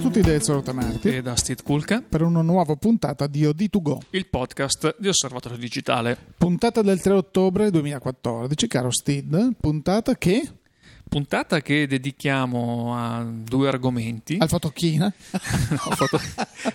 a tutti da Ezio Rotamarti e da Steve Kulka per una nuova puntata di OD2Go, il podcast di Osservatorio Digitale. puntata del 3 ottobre 2014, caro Steve, puntata che Puntata che dedichiamo a due argomenti. al fotochina No, foto,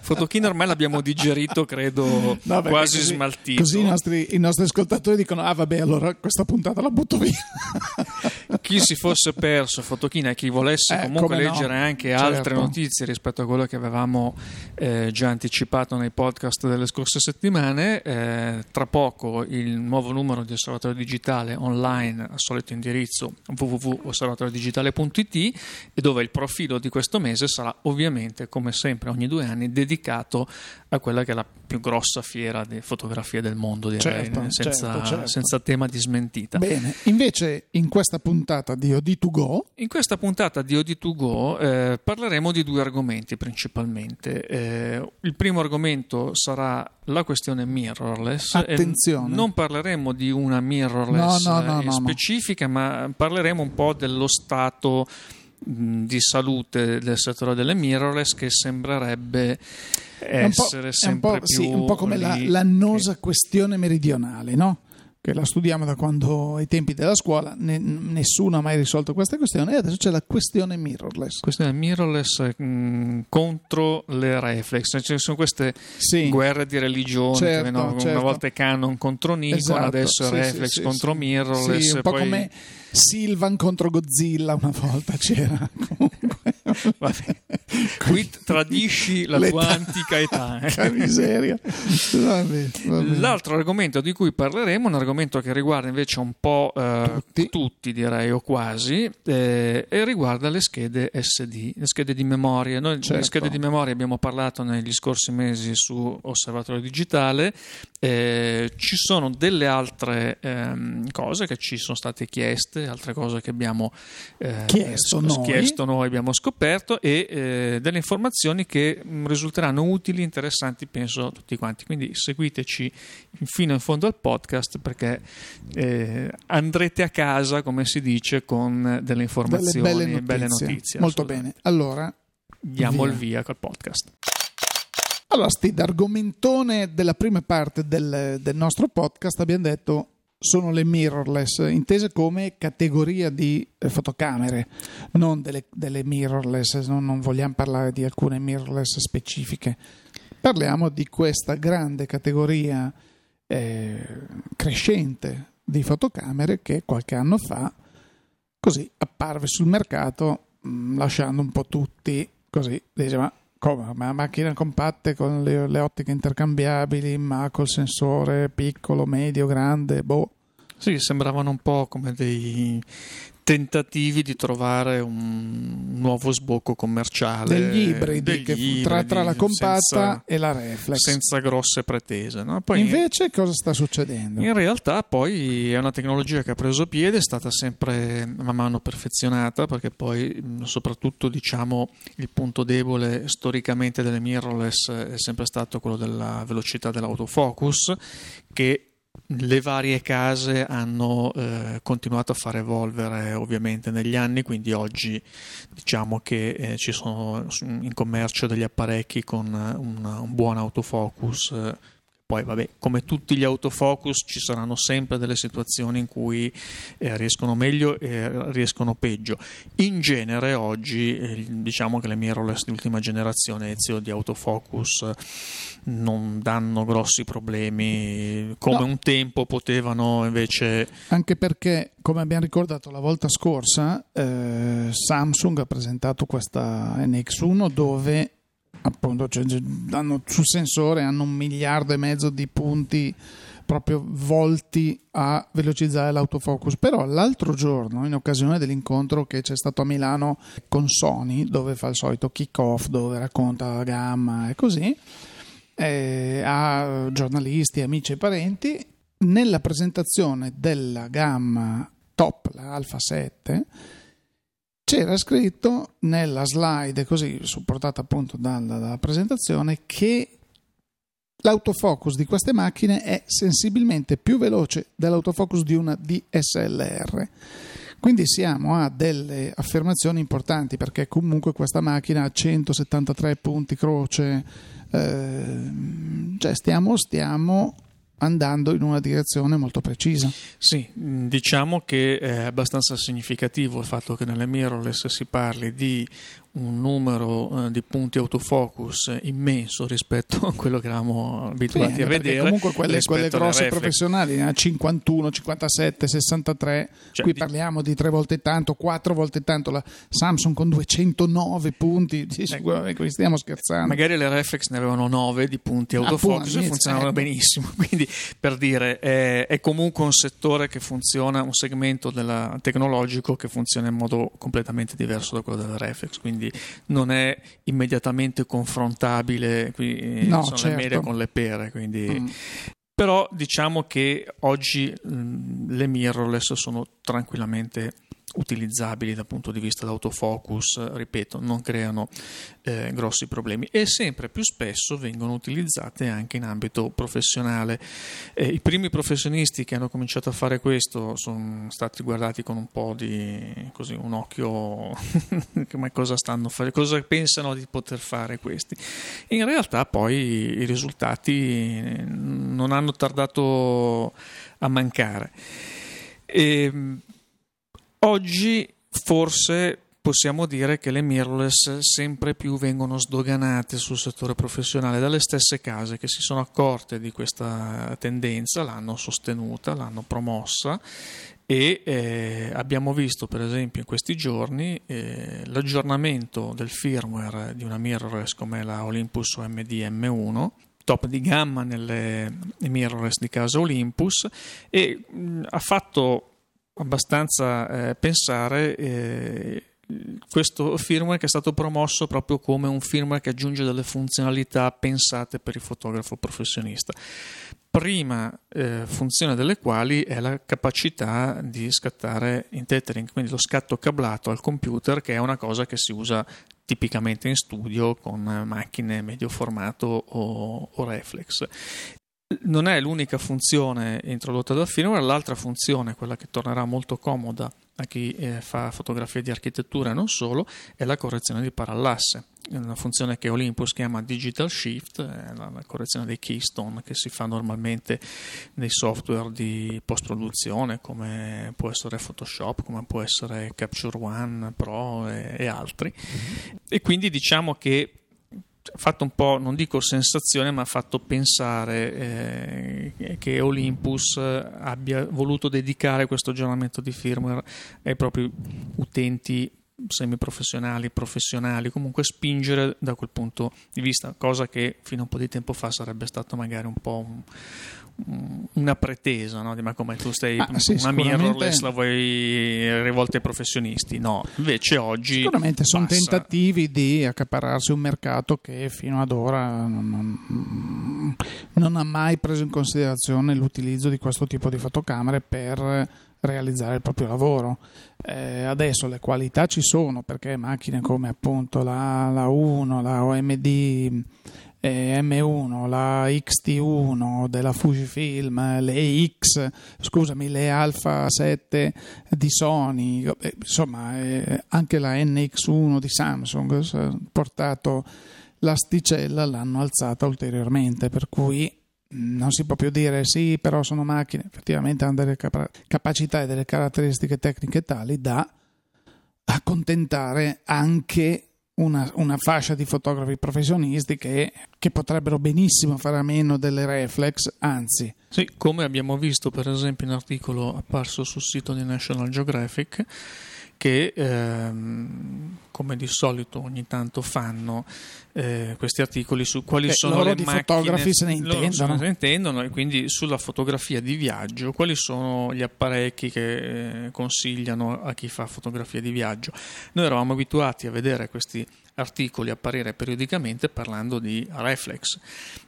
Fotokina ormai l'abbiamo digerito, credo, No, quasi così- smaltito. Così i nostri, i nostri ascoltatori dicono: Ah, vabbè, allora questa puntata la butto via. Chi si fosse perso Fotokina e chi volesse Eh, comunque come no. leggere anche Certo. altre notizie rispetto a quello che avevamo eh, già anticipato nei podcast delle scorse settimane, eh, tra poco il nuovo numero di Osservatorio Digitale online al solito indirizzo www.osservatoriodigitale.it e dove il profilo di questo mese sarà ovviamente, come sempre, ogni due anni dedicato a quella che è la più grossa fiera di fotografia del mondo, direi, Certo, senza, certo, certo. senza tema di smentita. Bene, invece in questa puntata di OD2Go In questa puntata di OD2Go eh, parleremo di due argomenti principalmente. Eh, il primo argomento sarà la questione mirrorless. Attenzione. non parleremo di una mirrorless No, no, no, eh, specifica, ma parleremo un po' dello stato mh, di salute del settore delle mirrorless che sembrerebbe un essere un sempre po', più sì, un po' come la- l'annosa questione meridionale, no? Che la studiamo da quando ai tempi della scuola, ne- nessuno ha mai risolto questa questione e adesso c'è la questione mirrorless. questione mirrorless mh, contro le reflex. Cioè, Ci sono queste Sì. guerre di religione, Certo, no, certo. una volta è Canon contro Nikon, Esatto, adesso sì, Reflex sì, contro mirrorless. Sì, un po' poi- come Silvan contro Godzilla una volta c'era. Comunque. Vabbè. Qui tradisci la tua antica età. eh. Che miseria. Vabbè, vabbè. L'altro argomento di cui parleremo un argomento che riguarda invece un po' eh, Tutti. direi o quasi, eh, e riguarda le schede SD, le schede di memoria. Noi Certo. di schede di memoria abbiamo parlato negli scorsi mesi su Osservatorio Digitale, eh, ci sono delle altre ehm, cose che ci sono state chieste, altre cose che abbiamo eh, Chiesto scos- noi. chiesto noi, abbiamo scoperto e eh, delle informazioni che mh, risulteranno utili, interessanti, penso a tutti quanti. Quindi seguiteci fino in fondo al podcast perché eh, andrete a casa, come si dice, con delle Delle informazioni, belle notizie. notizie, Molto bene. Allora, Diamo Via. il via col podcast. allora Steve, argomentone della prima parte del, del nostro podcast abbiamo detto sono le mirrorless, intese come categoria di eh, fotocamere, non delle, delle mirrorless, non, non vogliamo parlare di alcune mirrorless specifiche. Parliamo di questa grande categoria eh, crescente di fotocamere che qualche anno fa così apparve sul mercato mh, lasciando un po' tutti così dice ma come ma macchine compatte con le, le ottiche intercambiabili ma col sensore piccolo medio grande boh Sì, sembravano un po' come dei tentativi di trovare un nuovo sbocco commerciale. degli ibridi degli ibridi tra, tra la compatta senza, e la reflex senza grosse pretese. no? Poi invece cosa sta succedendo? In realtà poi è una tecnologia che ha preso piede, è stata sempre man mano perfezionata perché poi mh, soprattutto diciamo il punto debole storicamente delle mirrorless è sempre stato quello della velocità dell'autofocus che le varie case hanno eh, continuato a far evolvere ovviamente negli anni, quindi oggi diciamo che eh, ci sono in commercio degli apparecchi con eh, un, un buon autofocus. Poi, vabbè, come tutti gli autofocus, ci saranno sempre delle situazioni in cui eh, riescono meglio e riescono peggio. In genere, oggi, eh, diciamo che le mirrorless di ultima generazione Ezio di autofocus non danno grossi problemi, come No. un tempo potevano invece. Anche perché, come abbiamo ricordato la volta scorsa, eh, Samsung ha presentato questa NX1 dove appunto cioè, cioè, hanno- sul sensore hanno un miliardo e mezzo di punti proprio volti a velocizzare l'autofocus. Però l'altro giorno, in occasione dell'incontro che c'è stato a Milano con Sony, dove fa il solito kick-off, dove racconta la gamma e così, eh, a giornalisti, amici e parenti, nella presentazione della gamma top, la Alpha 7, c'era scritto nella slide così supportata appunto dalla, dalla presentazione che l'autofocus di queste macchine è sensibilmente più veloce dell'autofocus di una DSLR. Quindi siamo a delle affermazioni importanti perché comunque questa macchina ha 173 punti croce, eh, cioè stiamo, stiamo andando in una direzione molto precisa. Sì, diciamo che è abbastanza significativo il fatto che nelle mirrorless si parli di un numero eh, di punti autofocus immenso rispetto a quello che eravamo abituati sì, a vedere. Comunque quelle, quelle grosse professionali, ne ha 51, 57, 63, cioè, qui di... parliamo di tre volte tanto, quattro volte tanto, la Samsung con 209 punti, sì, ecco. stiamo scherzando. Magari le reflex ne avevano 9 di punti autofocus ah, e funzionavano ecco. benissimo, quindi per dire è, è, comunque un settore che funziona, un segmento della, tecnologico che funziona in modo completamente diverso da quello delle reflex, quindi quindi non è immediatamente confrontabile qui, eh, no, sono certo. le mele con le pere. Quindi... Mm. Però diciamo che oggi mh, mm, le mirrorless sono tranquillamente utilizzabili dal punto di vista dell'autofocus, ripeto, non creano eh, grossi problemi e sempre più spesso vengono utilizzate anche in ambito professionale. Eh, I primi professionisti che hanno cominciato a fare questo sono stati guardati con un po' di così, un occhio, ma cosa stanno facendo, cosa pensano di poter fare questi. In realtà poi i risultati non hanno tardato a mancare. E, ehm, Oggi forse possiamo dire che le mirrorless sempre più vengono sdoganate sul settore professionale dalle stesse case che si sono accorte di questa tendenza, l'hanno sostenuta, l'hanno promossa e eh, abbiamo visto per esempio in questi giorni eh, l'aggiornamento del firmware di una mirrorless come la Olympus OMD M1 top di gamma nelle mirrorless di casa Olympus e mh, ha fatto abbastanza eh, pensare eh, questo firmware che è stato promosso proprio come un firmware che aggiunge delle funzionalità pensate per il fotografo professionista. Prima eh, funzione delle quali è la capacità di scattare in tethering, quindi lo scatto cablato al computer, che è una cosa che si usa tipicamente in studio con macchine medio formato o, o reflex non è l'unica funzione introdotta dal firmware, l'altra funzione, quella che tornerà molto comoda a chi eh, fa fotografie di architettura e non solo, è la correzione di parallasse. Una funzione che Olympus chiama Digital Shift, è la, la correzione dei keystone che si fa normalmente nei software di post-produzione come può essere Photoshop, come può essere Capture One Pro e, e altri. Mm-hmm. E quindi diciamo che ha fatto un po', non dico sensazione, ma ha fatto pensare eh, che Olympus abbia voluto dedicare questo aggiornamento di firmware ai propri utenti semiprofessionali, professionali, comunque spingere da quel punto di vista, cosa che fino a un po' di tempo fa sarebbe stato magari un po' un, una pretesa, no? ma come tu stai ah, sì, una mirrorless la vuoi rivolta ai professionisti? No, invece oggi sicuramente sono tentativi di accaparrarsi un mercato che fino ad ora non, non ha mai preso in considerazione l'utilizzo di questo tipo di fotocamere per realizzare il proprio lavoro. Eh, adesso le qualità ci sono perché macchine come appunto la, la 1, la OMD eh, M1, la XT1 della Fujifilm, le X, scusami, le Alpha 7 di Sony, eh, insomma eh, anche la NX1 di Samsung, portato l'asticella, l'hanno alzata ulteriormente, per cui non si può più dire sì, però sono macchine, effettivamente hanno delle capacità e delle caratteristiche tecniche tali da accontentare anche una, una, fascia di fotografi professionisti che, che, potrebbero benissimo fare a meno delle reflex, anzi. Sì, come abbiamo visto per esempio in un articolo apparso sul sito di National Geographic, che ehm, come di solito ogni tanto fanno eh, questi articoli su quali eh, sono le macchine fotografi se ne intendono. se ne intendono e quindi sulla fotografia di viaggio quali sono gli apparecchi che eh, consigliano a chi fa fotografia di viaggio noi eravamo abituati a vedere questi articoli apparire periodicamente parlando di reflex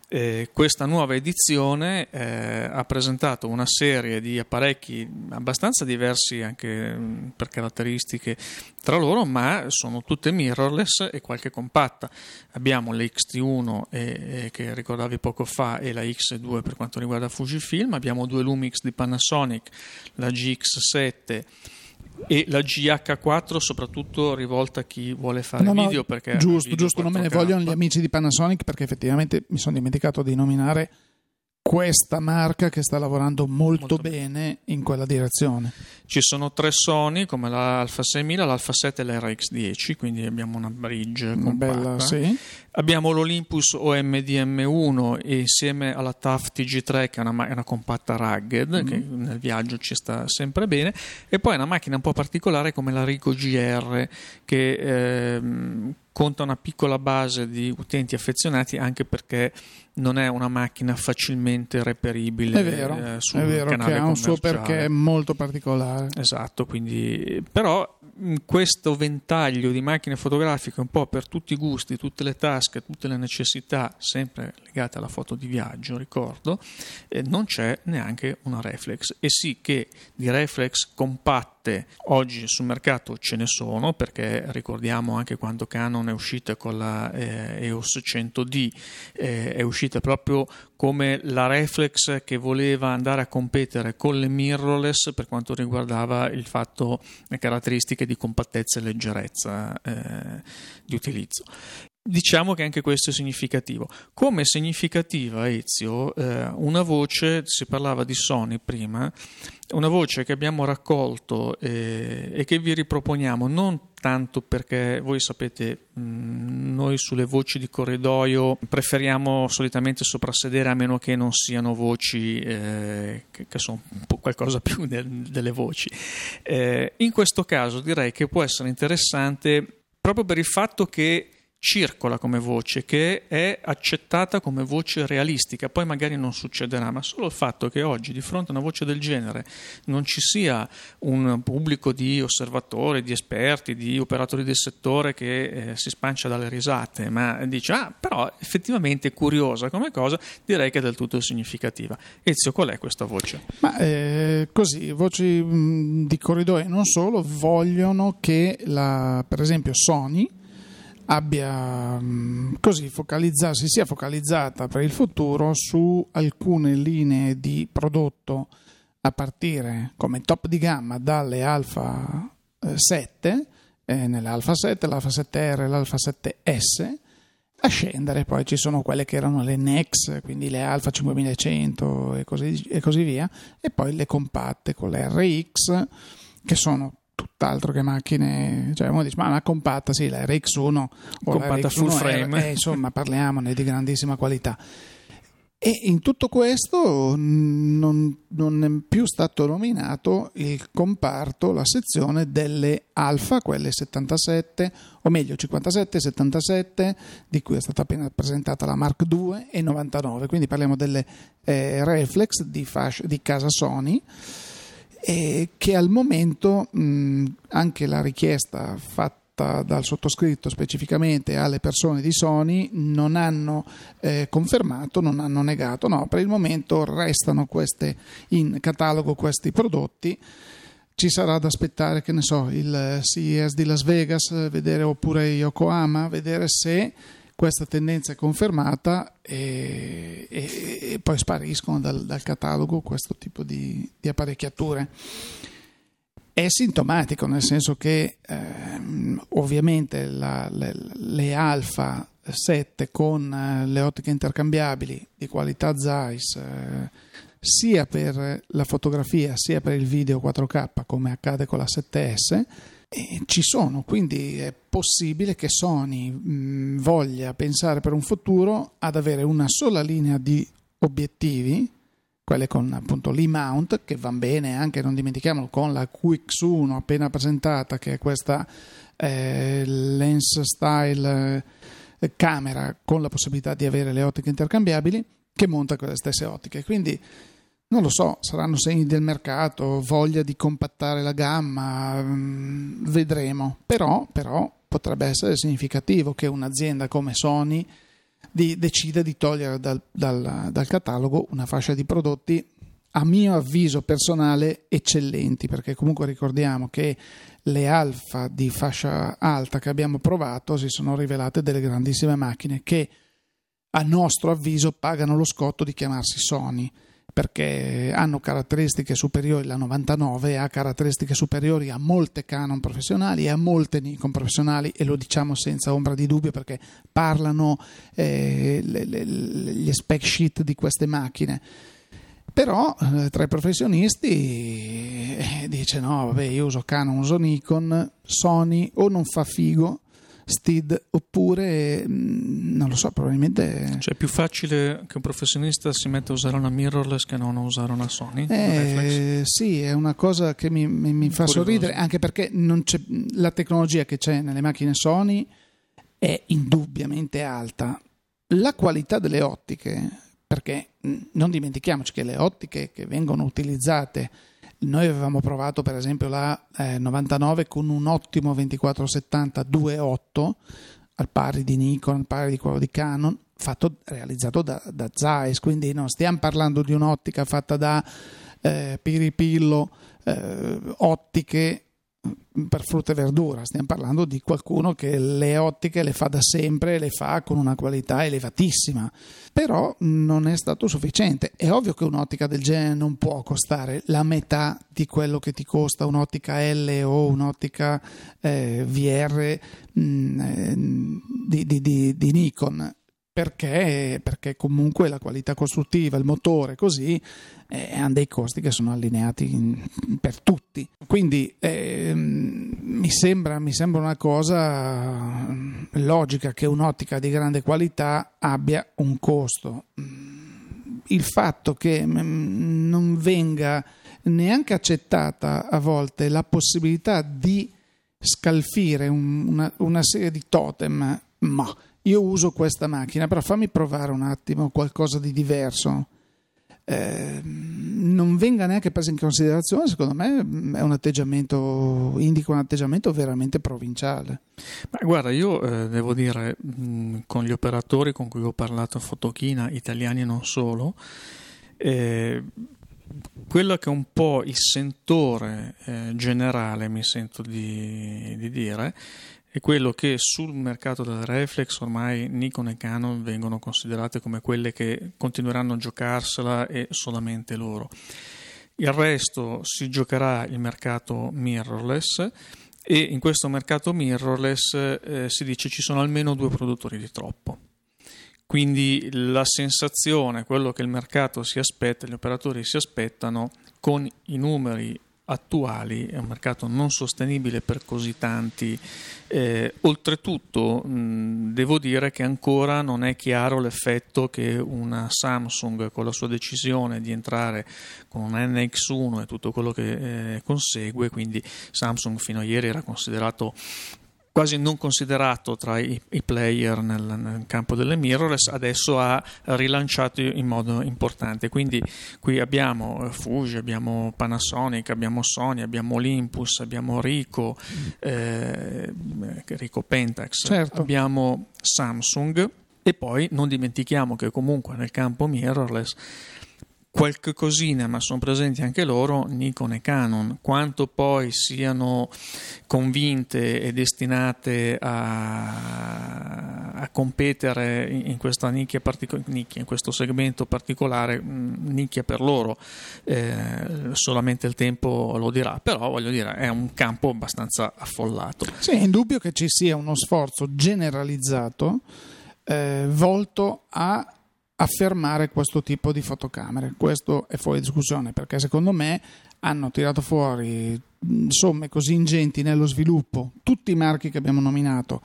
eh, questa nuova edizione eh, ha presentato una serie di apparecchi abbastanza diversi anche mm, per caratteristiche tra loro, ma sono tutte mirrorless e qualche compatta. Abbiamo la X-T1 eh, che ricordavi poco fa e la X2 per quanto riguarda Fujifilm, abbiamo due Lumix di Panasonic, la GX7 e la GH4 soprattutto rivolta a chi vuole fare no, video perché giusto, giusto, non me ne vogliono gli amici di Panasonic perché effettivamente mi sono dimenticato di nominare questa marca che sta lavorando molto, molto bene in quella direzione. Ci sono tre Sony come l'Alpha 6000, l'Alpha 7 e l'RX10, quindi abbiamo una bridge compatta. Bella, sì. Abbiamo l'Olympus OMDM1 e insieme alla TAF TG3 che è una, è una compatta rugged mm. che nel viaggio ci sta sempre bene e poi una macchina un po' particolare come la Rico GR che eh, conta una piccola base di utenti affezionati anche perché non è una macchina facilmente reperibile è vero, eh, sul è vero che ha un suo perché molto particolare. Esatto quindi però questo ventaglio di macchine fotografiche un po' per tutti i gusti tutte le tasche tutte le necessità sempre legate alla foto di viaggio ricordo eh, non c'è neanche una reflex. E sì che di reflex compatte oggi sul mercato ce ne sono perché ricordiamo anche quando Canon è uscita con la eh, EOS 100D eh, è uscita proprio come la reflex che voleva andare a competere con le mirrorless per quanto riguardava il fatto, le caratteristiche di compattezza e leggerezza eh, di utilizzo. Diciamo che anche questo è significativo. Come significativa, Ezio, eh, una voce, si parlava di Sony prima, una voce che abbiamo raccolto eh, e che vi riproponiamo non tanto perché voi sapete, mh, mm, noi sulle voci di corridoio preferiamo solitamente soprassedere a meno che non siano voci eh, che, che, sono qualcosa più del, delle voci. Eh, in questo caso direi che può essere interessante proprio per il fatto che circola come voce, che è accettata come voce realistica, poi magari non succederà, ma solo il fatto che oggi di fronte a una voce del genere non ci sia un pubblico di osservatori, di esperti, di operatori del settore che eh, si spancia dalle risate, ma dice ah però effettivamente è curiosa come cosa, direi che è del tutto significativa. Ezio, qual è questa voce? Ma eh, così, voci di corridoio non solo, vogliono che la, per esempio Sony abbia mm, così focalizzarsi, sia focalizzata per il futuro su alcune linee di prodotto a partire come top di gamma dalle Alpha 7, eh, nell'Alpha 7, l'Alpha 7R, l'Alpha 7S, a scendere. Poi ci sono quelle che erano le NEX, quindi le Alpha 5100 e così, e così via, e poi le compatte con le RX che sono tutt'altro che macchine, cioè uno dice ma una compatta, sì, la RX1 o compatta la RX1 full frame, è, eh, insomma parliamone di grandissima qualità. E in tutto questo non, non, è più stato nominato il comparto, la sezione delle alfa, quelle 77, o meglio 57, 77, di cui è stata appena presentata la Mark II e 99, quindi parliamo delle eh, reflex di, fascia, di casa Sony e che al momento mh, anche la richiesta fatta dal sottoscritto specificamente alle persone di Sony non hanno eh, confermato, non hanno negato, no, per il momento restano queste in catalogo questi prodotti. Ci sarà da aspettare, che ne so, il CES di Las Vegas, vedere oppure Yokohama, vedere se questa tendenza è confermata e, e, e poi spariscono dal, dal, catalogo questo tipo di, di, apparecchiature. È sintomatico nel senso che ehm, ovviamente la, le, le Alfa 7 con eh, le ottiche intercambiabili di qualità Zeiss eh, sia per la fotografia sia per il video 4K come accade con la 7S e ci sono, quindi è possibile che Sony mh, voglia pensare per un futuro ad avere una sola linea di obiettivi, quelle con appunto l'e-mount, che va bene anche, non dimentichiamolo, con la QX1 appena presentata, che è questa eh, lens style eh, camera con la possibilità di avere le ottiche intercambiabili, che monta quelle stesse ottiche. Quindi non lo so, saranno segni del mercato, voglia di compattare la gamma, mm, vedremo. Però, però potrebbe essere significativo che un'azienda come Sony di, decida di togliere dal, dal, dal catalogo una fascia di prodotti a mio avviso personale eccellenti, perché comunque ricordiamo che le alfa di fascia alta che abbiamo provato si sono rivelate delle grandissime macchine che a nostro avviso pagano lo scotto di chiamarsi Sony perché hanno caratteristiche superiori, la 99 ha caratteristiche superiori a molte Canon professionali e a molte Nikon professionali e lo diciamo senza ombra di dubbio perché parlano eh, le, le, gli spec sheet di queste macchine. Però eh, tra i professionisti eh, dice no, vabbè, io uso Canon, uso Nikon, Sony o non fa figo STID oppure mm, non lo so, probabilmente... Cioè è più facile che un professionista si metta a usare una mirrorless che non a usare una Sony? Eh, sì, è una cosa che mi, mi, mi fa Curioso. sorridere anche perché la tecnologia che c'è nelle macchine Sony è indubbiamente alta. La qualità delle ottiche, perché mm, non dimentichiamoci che le ottiche che vengono utilizzate noi avevamo provato per esempio la eh, 99 con un ottimo 2470 2.8 al pari di Nikon, al pari di quello di Canon, fatto, realizzato da, da Zeiss, quindi non stiamo parlando di un'ottica fatta da eh, Piripillo, eh, ottiche per frutta e verdura, stiamo parlando di qualcuno che le ottiche le fa da sempre le fa con una qualità elevatissima, però non è stato sufficiente. È ovvio che un'ottica del genere non può costare la metà di quello che ti costa un'ottica L o un'ottica eh, VR mh, mm, eh, di, di, di, di Nikon perché, perché, comunque la qualità costruttiva, il motore, così eh, hanno dei costi che sono allineati in, per tutti. Quindi eh, mi, sembra, mi sembra una cosa mm, logica che un'ottica di grande qualità abbia un costo. Il fatto che mm, non venga neanche accettata a volte la possibilità di scalfire un, una, una serie di totem, ma io uso questa macchina, però fammi provare un attimo qualcosa di diverso. Eh, non venga neanche preso in considerazione, secondo me è un atteggiamento, indica un atteggiamento veramente provinciale. Ma guarda, io eh, devo dire, mh, con gli operatori con cui ho parlato a Fotochina, italiani non solo, eh, quello che è un po' il sentore eh, generale, mi sento di, di dire, è quello che sul mercato del reflex ormai Nikon e Canon vengono considerate come quelle che continueranno a giocarsela e solamente loro. Il resto si giocherà il mercato mirrorless e in questo mercato mirrorless eh, si dice ci sono almeno due produttori di troppo. Quindi la sensazione, quello che il mercato si aspetta, gli operatori si aspettano, con i numeri attuali, è un mercato non sostenibile per così tanti. Eh, oltretutto mh, devo dire che ancora non è chiaro l'effetto che una Samsung con la sua decisione di entrare con un NX1 e tutto quello che eh, consegue, quindi Samsung fino a ieri era considerato quasi non considerato tra i, i player nel, nel, campo delle mirrorless, adesso ha rilanciato in modo importante. Quindi qui abbiamo eh, Fuji, abbiamo Panasonic, abbiamo Sony, abbiamo Olympus, abbiamo Rico, eh, Rico Pentax, certo. abbiamo Samsung e poi non dimentichiamo che comunque nel campo mirrorless qualche cosina, ma sono presenti anche loro, Nikon e Canon. Quanto poi siano convinte e destinate a, a competere in, questa nicchia, partico- nicchia, in questo segmento particolare, mm, nicchia per loro, eh, solamente il tempo lo dirà, però voglio dire è un campo abbastanza affollato. Sì, è indubbio che ci sia uno sforzo generalizzato eh, volto a affermare questo tipo di fotocamere. Questo è fuori discussione perché secondo me hanno tirato fuori somme così ingenti nello sviluppo, tutti i marchi che abbiamo nominato,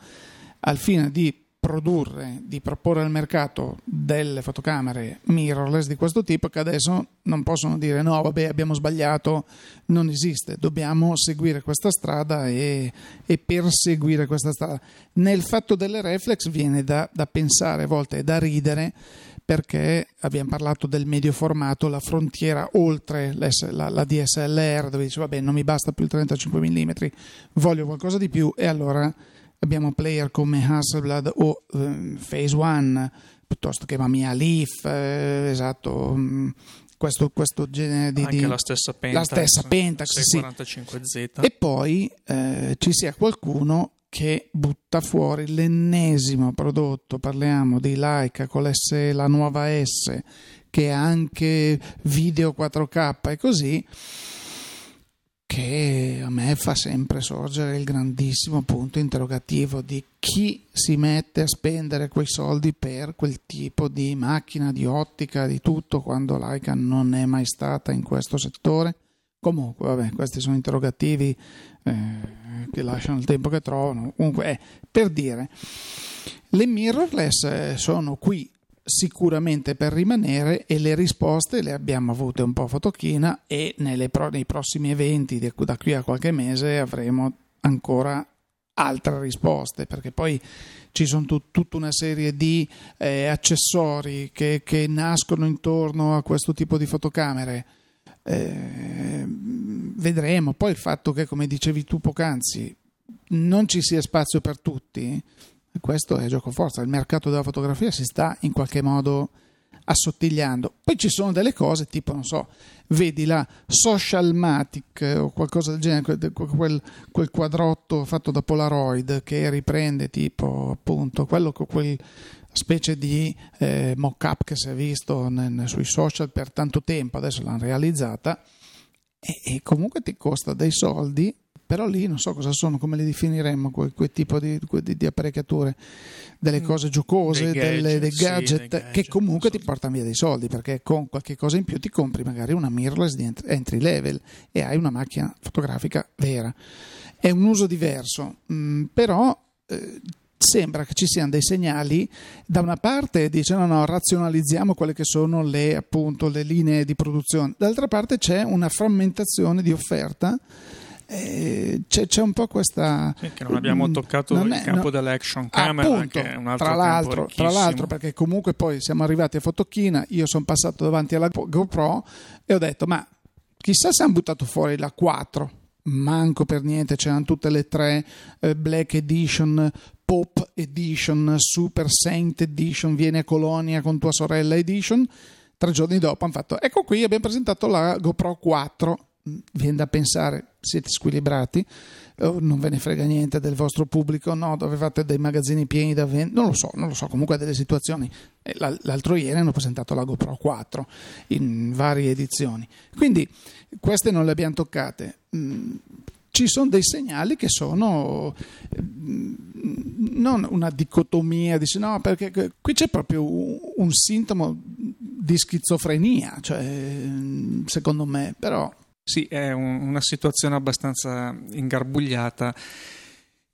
al fine di produrre, di proporre al mercato delle fotocamere mirrorless di questo tipo che adesso non possono dire no, vabbè, abbiamo sbagliato, non esiste, dobbiamo seguire questa strada e, e perseguire questa strada. Nel fatto delle reflex viene da, da pensare a volte e da ridere perché abbiamo parlato del medio formato, la frontiera oltre la, la DSLR, dove dice vabbè non mi basta più il 35 mm, voglio qualcosa di più e allora abbiamo player come Hasselblad o eh, Phase One piuttosto che Mamiya Leaf, eh, esatto, mm, questo, questo, genere di... Anche di, la stessa Pentax, la stessa Pentax 645Z. Sì. E poi eh, ci sia qualcuno che butta fuori l'ennesimo prodotto, parliamo di Leica con l'S, la nuova S, che anche video 4K e così che a me fa sempre sorgere il grandissimo punto interrogativo di chi si mette a spendere quei soldi per quel tipo di macchina, di ottica, di tutto, quando Leica non è mai stata in questo settore. Comunque, vabbè, questi sono interrogativi eh, che lasciano il tempo che trovano. Comunque, eh, per dire, le mirrorless eh, sono qui sicuramente per rimanere e le risposte le abbiamo avute un po' fotochina e pro- nei prossimi eventi da qui a qualche mese avremo ancora altre risposte perché poi ci sono tut- tutta una serie di eh, accessori che, che, nascono intorno a questo tipo di fotocamere eh, vedremo poi il fatto che come dicevi tu poc'anzi non ci sia spazio per tutti questo è gioco forza, il mercato della fotografia si sta in qualche modo assottigliando. Poi ci sono delle cose tipo, non so, vedi la Socialmatic o qualcosa del genere, quel, quel quadrotto fatto da Polaroid che riprende tipo appunto quello, quel specie di eh, mock-up che si è visto nel, sui social per tanto tempo, adesso l'hanno realizzata e, e comunque ti costa dei soldi però lì non so cosa sono, come le definiremmo quel, quel tipo di, di, di, apparecchiature, delle mm. cose giocose, dei gadget, delle, dei gadget, sì, gadget che comunque ti portano via dei soldi perché con qualche cosa in più ti compri magari una mirrorless di entry level e hai una macchina fotografica vera. È un uso diverso, mh, mm, però eh, sembra che ci siano dei segnali da una parte dice no no razionalizziamo quelle che sono le, appunto, le linee di produzione dall'altra parte c'è una frammentazione di offerta eh, c'è, c'è, un po' questa. Sì, che non abbiamo toccato non il è, campo no, dell'action camera, appunto, che è un altro tra l'altro, tra l'altro, perché comunque poi siamo arrivati a Fotochina, io sono passato davanti alla GoPro e ho detto: Ma chissà se hanno buttato fuori la 4. Manco per niente, c'erano tutte le tre eh, Black Edition, Pop Edition, Super Saint Edition, Vieni a Colonia con tua sorella Edition. Tre giorni dopo hanno fatto: Ecco qui, abbiamo presentato la GoPro 4 viene da pensare siete squilibrati? Oh, non ve ne frega niente del vostro pubblico no avevate dei magazzini pieni da vendere non lo so non lo so comunque delle situazioni. L'altro ieri hanno presentato la GoPro 4 in varie edizioni. Quindi queste non le abbiamo toccate. Mm, ci sono dei segnali che sono mm, non una dicotomia, dice no, perché qui c'è proprio un sintomo di schizofrenia, cioè, secondo me, però sì, è un, una situazione abbastanza ingarbugliata.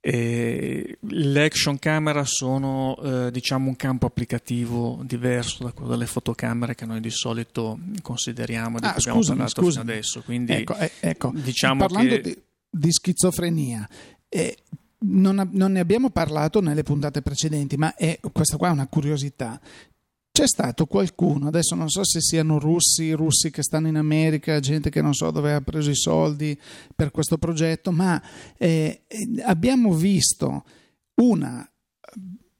E le action camera sono eh, diciamo un campo applicativo diverso da quello delle fotocamere che noi di solito consideriamo di ah, cui abbiamo scusami, parlato scusami. fino adesso quindi ecco, eh, ecco. diciamo parlando che... di, di schizofrenia eh, non, non, ne abbiamo parlato nelle puntate precedenti ma è, questa qua è una curiosità c'è stato qualcuno, adesso non so se siano russi, russi che stanno in America, gente che non so dove ha preso i soldi per questo progetto, ma eh, abbiamo visto una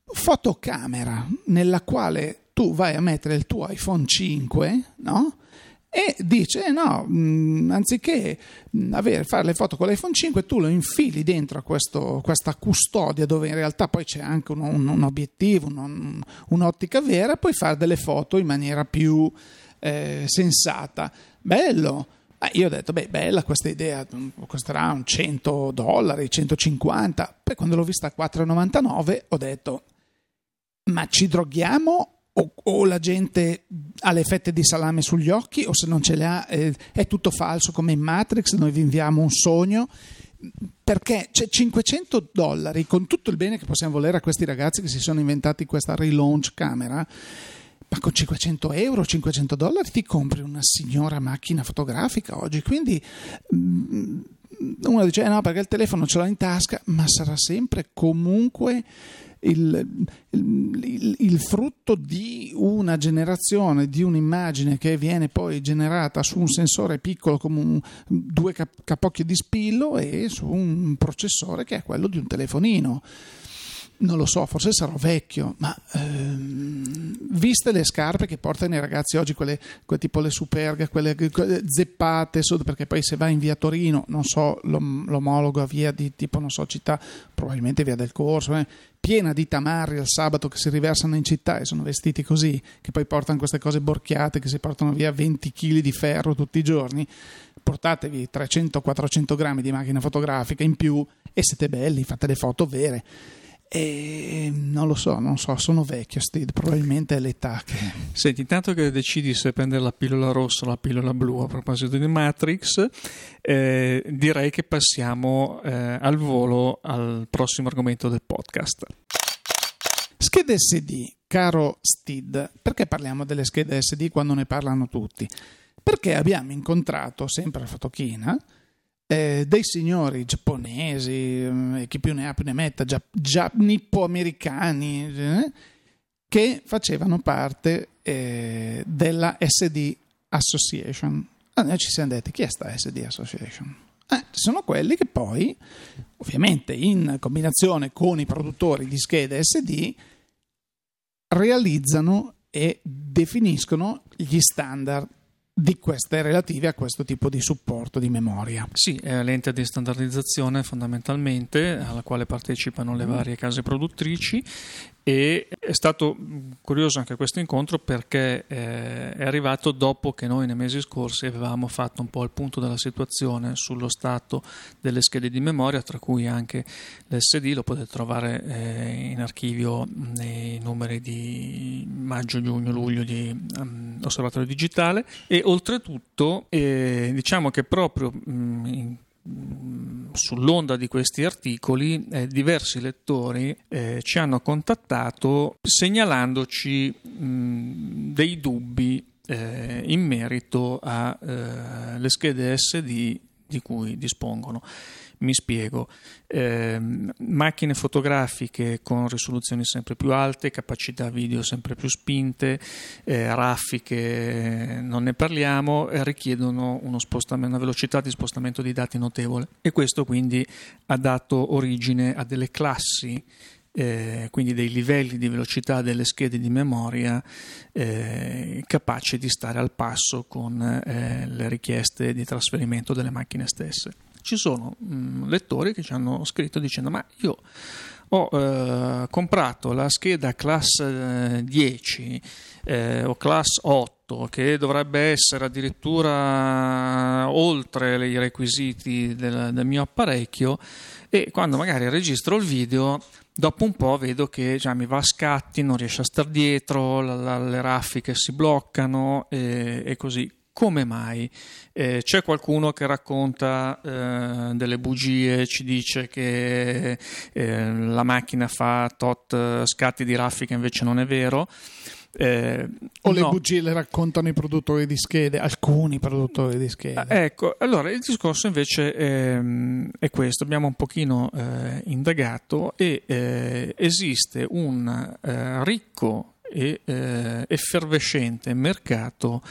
fotocamera nella quale tu vai a mettere il tuo iPhone 5, no? E dice eh no, mh, mm, anziché mm, avere, fare le foto con l'iPhone 5 tu lo infili dentro a questo, questa custodia dove in realtà poi c'è anche un, un, un obiettivo, un, un'ottica vera puoi fare delle foto in maniera più eh, sensata bello Ah, io ho detto, beh, bella questa idea, costerà un 100 dollari, 150. Poi quando l'ho vista a 4,99 ho detto, ma ci droghiamo o, o, la gente ha le fette di salame sugli occhi o se non ce le ha eh, è tutto falso come in Matrix, noi vi inviamo un sogno. Perché c'è 500 dollari con tutto il bene che possiamo volere a questi ragazzi che si sono inventati questa relaunch camera ma con 500 euro 500 dollari ti compri una signora macchina fotografica oggi. Quindi mm, uno dice eh no perché il telefono ce l'ho in tasca ma sarà sempre comunque il, il, il, frutto di una generazione di un'immagine che viene poi generata su un sensore piccolo come un, due cap- capocchie di spillo e su un processore che è quello di un telefonino. Non lo so, forse sarò vecchio, ma ehm, viste le scarpe che portano i ragazzi oggi, quelle, quelle tipo le superga, quelle, quelle zeppate, perché poi se vai in via Torino, non so, l'omologo a via di tipo, non so, città, probabilmente via del corso, eh, piena di tamarri al sabato che si riversano in città e sono vestiti così, che poi portano queste cose borchiate, che si portano via 20 kg di ferro tutti i giorni, portatevi 300-400 grammi di macchina fotografica in più e siete belli, fate le foto vere e non lo so, non so, sono vecchio, Steve, probabilmente è l'età che... Senti, intanto che decidi se prendere la pillola rossa o la pillola blu a proposito di Matrix, eh, direi che passiamo eh, al volo al prossimo argomento del podcast. Schede SD, caro Steve, perché parliamo delle schede SD quando ne parlano tutti? Perché abbiamo incontrato, sempre a Fotochina, eh, dei signori giapponesi, eh, chi più ne ha più ne metta, già, già nippo-americani, eh, che facevano parte eh, della SD Association. Ah, noi ci siamo detti, chi è sta SD Association? Eh, sono quelli che poi, ovviamente in combinazione con i produttori di schede SD, realizzano e definiscono gli standard di queste relative a questo tipo di supporto di memoria. Sì, è l'ente di standardizzazione fondamentalmente alla quale partecipano le varie case produttrici e è stato curioso anche questo incontro perché eh, è arrivato dopo che noi nei mesi scorsi avevamo fatto un po' il punto della situazione sullo stato delle schede di memoria, tra cui anche l'SD, lo potete trovare eh, in archivio nei numeri di maggio, giugno, luglio di um, Osservatorio Digitale. E oltretutto eh, diciamo che proprio um, in sull'onda di questi articoli eh, diversi lettori eh, ci hanno contattato segnalandoci mh, dei dubbi eh, in merito alle eh, schede SD di cui dispongono. Mi spiego. Eh, macchine fotografiche con risoluzioni sempre più alte, capacità video sempre più spinte, eh, raffiche non ne parliamo, eh, richiedono una velocità di spostamento di dati notevole e questo quindi ha dato origine a delle classi eh, quindi dei livelli di velocità delle schede di memoria eh, capaci di stare al passo con eh, le richieste di trasferimento delle macchine stesse ci sono mh, mm, lettori che ci hanno scritto dicendo ma io ho eh, comprato la scheda class 10 eh, eh, o class 8 che dovrebbe essere addirittura oltre i requisiti del, del mio apparecchio e quando magari registro il video dopo un po' vedo che già mi va a scatti, non riesce a stare dietro, la, la, le raffiche si bloccano e, e così come mai? Eh, c'è qualcuno che racconta eh, delle bugie, ci dice che eh, la macchina fa tot scatti di raffica, invece non è vero. Eh, o le no. bugie le raccontano i produttori di schede, alcuni produttori di schede. Ah, ecco, allora il discorso invece è, è questo, abbiamo un pochino eh, indagato e eh, esiste un eh, ricco e eh, effervescente mercato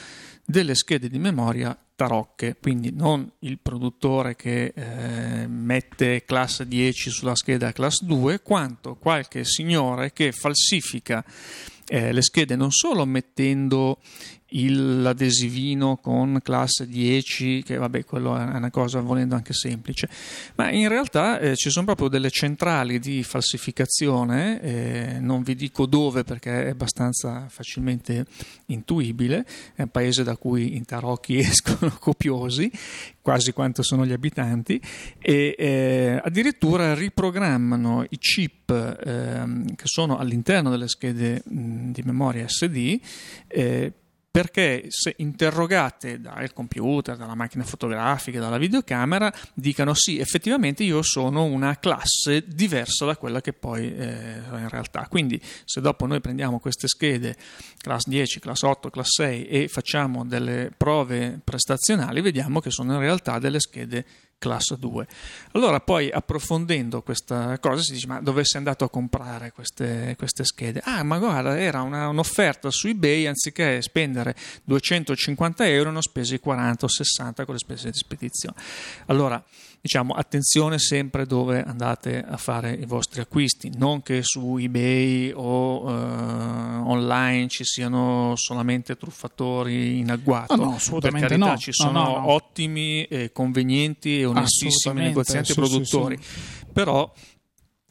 delle schede di memoria tarocche, quindi non il produttore che eh, mette classe 10 sulla scheda class 2, quanto qualche signore che falsifica eh, le schede non solo mettendo l'adesivino con classe 10, che vabbè, quello è una cosa volendo anche semplice, ma in realtà eh, ci sono proprio delle centrali di falsificazione, eh, non vi dico dove perché è abbastanza facilmente intuibile, è un paese da cui in tarocchi escono copiosi, quasi quanto sono gli abitanti, e eh, addirittura riprogrammano i chip ehm, che sono all'interno delle schede mh, di memoria SD eh, perché se interrogate dal computer, dalla macchina fotografica, dalla videocamera, dicano sì, effettivamente io sono una classe diversa da quella che poi eh, in realtà. Quindi se dopo noi prendiamo queste schede class 10, class 8, class 6 e facciamo delle prove prestazionali, vediamo che sono in realtà delle schede classe 2. Allora poi approfondendo questa cosa si dice ma dove sei andato a comprare queste, queste schede? Ah ma guarda era una, un'offerta su eBay anziché spendere spendere 250 euro ne ho spesi 40 o 60 con le spese di spedizione. Allora, diciamo, attenzione sempre dove andate a fare i vostri acquisti, non che su eBay o eh, online ci siano solamente truffatori in agguato. No, no, assolutamente per carità, no. ci sono No, no, ottimi, eh, convenienti e onestissimi negozianti e sì, sì, produttori. Però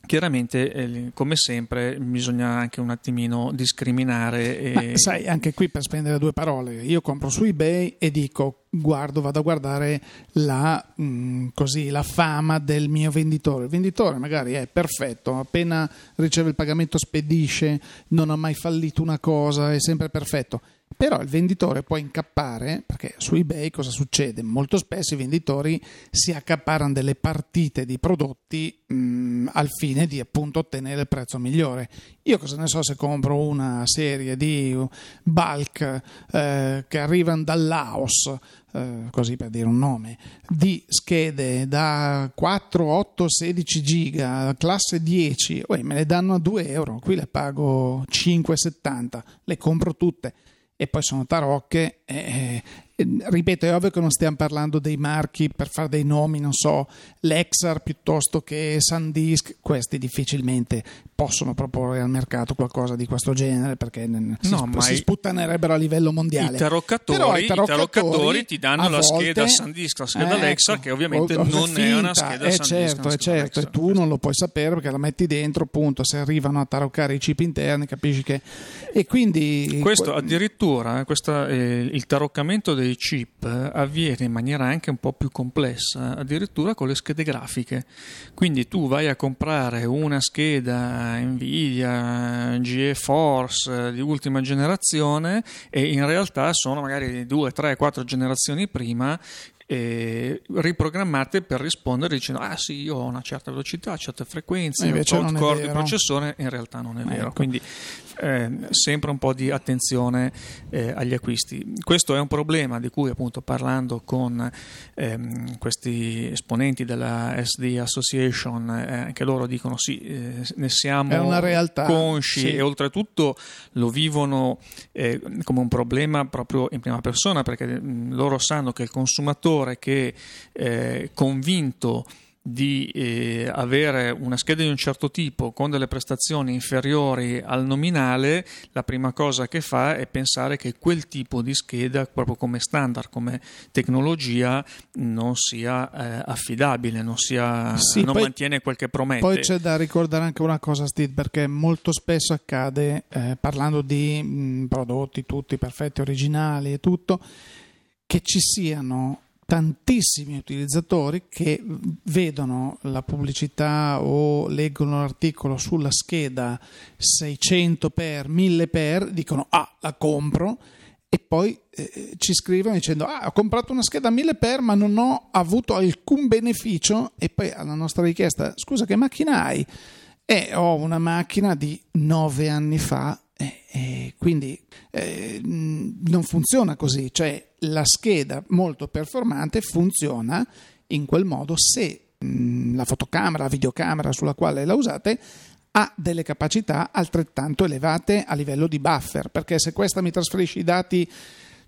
chiaramente, eh, come sempre, bisogna anche un attimino discriminare. E... Ma sai, anche qui per spendere due parole, io compro su eBay e dico, guardo, vado a guardare la, mh, così, la fama del mio venditore. Il venditore magari è perfetto, appena riceve il pagamento spedisce, non ha mai fallito una cosa, è sempre perfetto. Però il venditore può incappare, perché su eBay cosa succede? Molto spesso i venditori si accaparano delle partite di prodotti mh, al fine di appunto ottenere il prezzo migliore. Io cosa ne so se compro una serie di bulk eh, che arrivano dal Laos, eh, così per dire un nome, di schede da 4, 8, 16 giga, classe 10, uè, me le danno a 2 euro, qui le pago 5,70, le compro tutte e poi sono tarocche. eh, ripeto, è ovvio che non stiamo parlando dei marchi per fare dei nomi, non so, Lexar piuttosto che SanDisk, questi difficilmente possono proporre al mercato qualcosa di questo genere perché si, No, sp- si i- sputtanerebbero a livello mondiale. I taroccatori, Però i taroccatori ti danno la scheda volte- SanDisk, la scheda ecco, Lexar, che ovviamente o- o non è una finta, scheda eh, SanDisk, è certo, una eh, scheda certo, e Lexar. tu non lo puoi sapere perché la metti dentro, appunto, se arrivano a taroccare i chip interni, capisci che... E quindi... Questo addirittura, questa, eh, il taroccamento dei chip eh, avviene in maniera anche un po' più complessa, addirittura con le schede grafiche. Quindi tu vai a comprare una scheda Nvidia, GeForce eh, di ultima generazione e in realtà sono magari due, tre, quattro generazioni prima eh, riprogrammate per rispondere dicendo ah sì io ho una certa velocità, certe frequenze, un core di processore in realtà non è vero Ecco. quindi eh, sempre un po' di attenzione eh, agli acquisti questo è un problema di cui appunto parlando con ehm, questi esponenti della SD Association eh, anche loro dicono sì eh, ne siamo consci sì. e oltretutto lo vivono eh, come un problema proprio in prima persona perché mh, loro sanno che il consumatore che è convinto di eh, avere una scheda di un certo tipo con delle prestazioni inferiori al nominale, la prima cosa che fa è pensare che quel tipo di scheda, proprio come standard, come tecnologia, non sia eh, affidabile, non, sia, Sì, non poi- mantiene quel che promette. Poi c'è da ricordare anche una cosa, Steve, perché molto spesso accade, eh, parlando di mh, prodotti tutti perfetti, originali e tutto, che ci siano tantissimi utilizzatori che vedono la pubblicità o leggono l'articolo sulla scheda 600 x 1000 x dicono ah la compro e poi eh, ci scrivono dicendo ah ho comprato una scheda 1000 x ma non ho avuto alcun beneficio e poi alla nostra richiesta scusa che macchina hai? E ho una macchina di 9 anni fa e, e quindi eh, non funziona così, cioè la scheda molto performante funziona in quel modo se mh, la fotocamera, la videocamera sulla quale la usate ha delle capacità altrettanto elevate a livello di buffer, perché se questa mi trasferisce i dati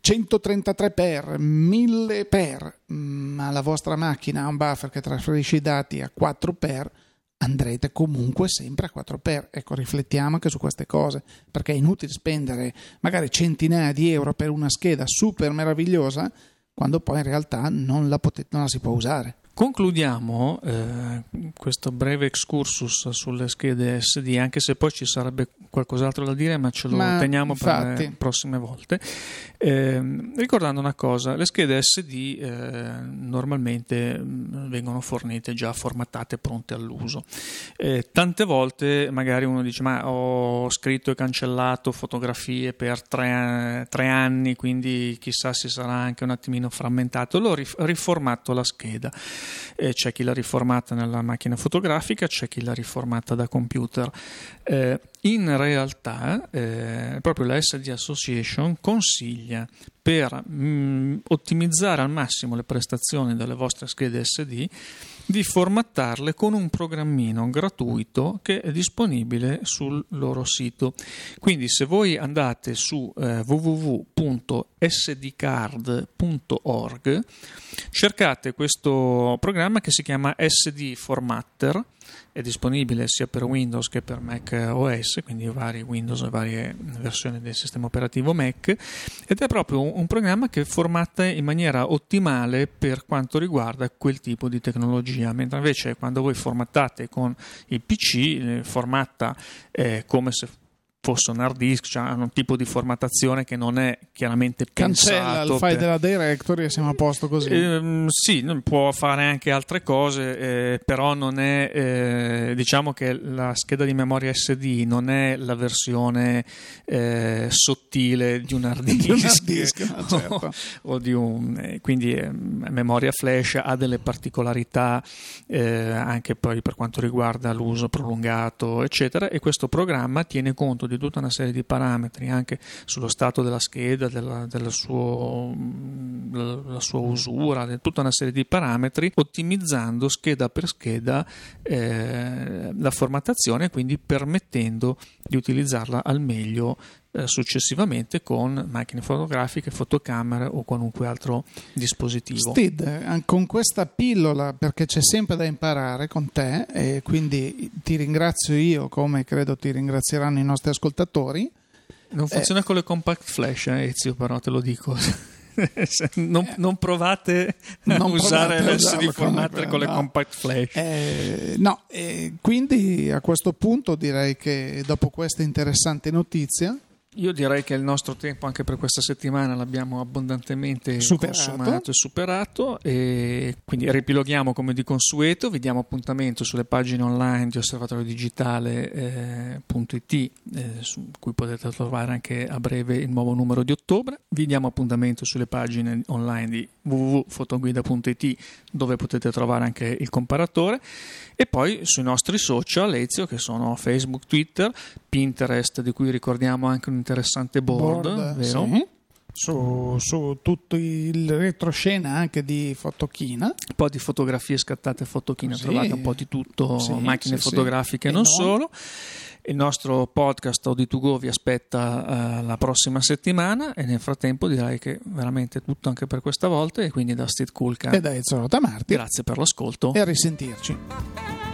133 per 1000 per, ma la vostra macchina ha un buffer che trasferisce i dati a 4 per, andrete comunque sempre a 4 per. Ecco, riflettiamo anche su queste cose, perché è inutile spendere magari centinaia di euro per una scheda super meravigliosa quando poi in realtà non la, potete, non la si può usare. Concludiamo eh, questo breve excursus sulle schede SD, anche se poi ci sarebbe qualcos'altro da dire, ma ce lo Ma teniamo per infatti. le prossime volte. Eh, ricordando una cosa, le schede SD eh, normalmente mh, vengono fornite già formattate, pronte all'uso. Eh, tante volte magari uno dice ma ho scritto e cancellato fotografie per tre, tre anni, quindi chissà se sarà anche un attimino frammentato. L'ho rif- riformato la scheda. Eh, c'è chi l'ha riformata nella macchina fotografica, c'è chi l'ha riformata da computer. Eh, in realtà, eh, proprio la SD Association consiglia per mh, ottimizzare al massimo le prestazioni delle vostre schede SD di formattarle con un programmino gratuito che è disponibile sul loro sito. Quindi se voi andate su eh, www.sdcard.org cercate questo programma che si chiama SD Formatter è disponibile sia per Windows che per Mac OS, quindi vari Windows e varie versioni del sistema operativo Mac, ed è proprio un, programma che formatta in maniera ottimale per quanto riguarda quel tipo di tecnologia, mentre invece quando voi formattate con il PC, eh, formatta eh, come se fosse un hard disk, cioè hanno un tipo di formattazione che non è chiaramente Cancella pensato. Cancella il file per... della directory e siamo a posto così. Eh, sì, può fare anche altre cose, eh, però non è, eh, diciamo che la scheda di memoria SD non è la versione eh, sottile di un hard disk, di un hard disk no, certo. o, o, di un, eh, quindi ehm, memoria flash ha delle particolarità eh, anche poi per quanto riguarda l'uso prolungato, eccetera, e questo programma tiene conto di tutta una serie di parametri anche sullo stato della scheda, della, della, suo, della sua usura, tutta una serie di parametri, ottimizzando scheda per scheda eh, la formattazione e quindi permettendo di utilizzarla al meglio eh, successivamente con macchine fotografiche, fotocamere o qualunque altro dispositivo. Stid, eh, con questa pillola, perché c'è sempre da imparare con te, e quindi ti ringrazio io come credo ti ringrazieranno i nostri ascoltatori. Non funziona eh, con le compact flash, eh, Ezio, però te lo dico. non, non, provate non a usare l'SD formatter con, con le no. compact flash. Eh, no, eh, quindi a questo punto direi che dopo questa interessante notizia io direi che il nostro tempo anche per questa settimana l'abbiamo abbondantemente superato. consumato e superato. E quindi ripiloghiamo come di consueto, vi diamo appuntamento sulle pagine online di osservatoriodigitale.it eh, eh, su cui potete trovare anche a breve il nuovo numero di ottobre, vi diamo appuntamento sulle pagine online di www.fotoguida.it dove potete trovare anche il comparatore. E poi sui nostri social Ezio che sono Facebook, Twitter, Pinterest di cui ricordiamo anche un interessante board, board vero? Sì. Su, su, tutto il retroscena anche di Fotochina. Un po' di fotografie scattate a Fotochina, sì. trovate un po' di tutto, sì, macchine sì, fotografiche e non, non solo. Il nostro podcast Audi2Go vi aspetta uh, la prossima settimana e nel frattempo direi che veramente tutto anche per questa volta e quindi da Steve Kulka e da Ezio Rotamarti. Grazie per l'ascolto e a risentirci.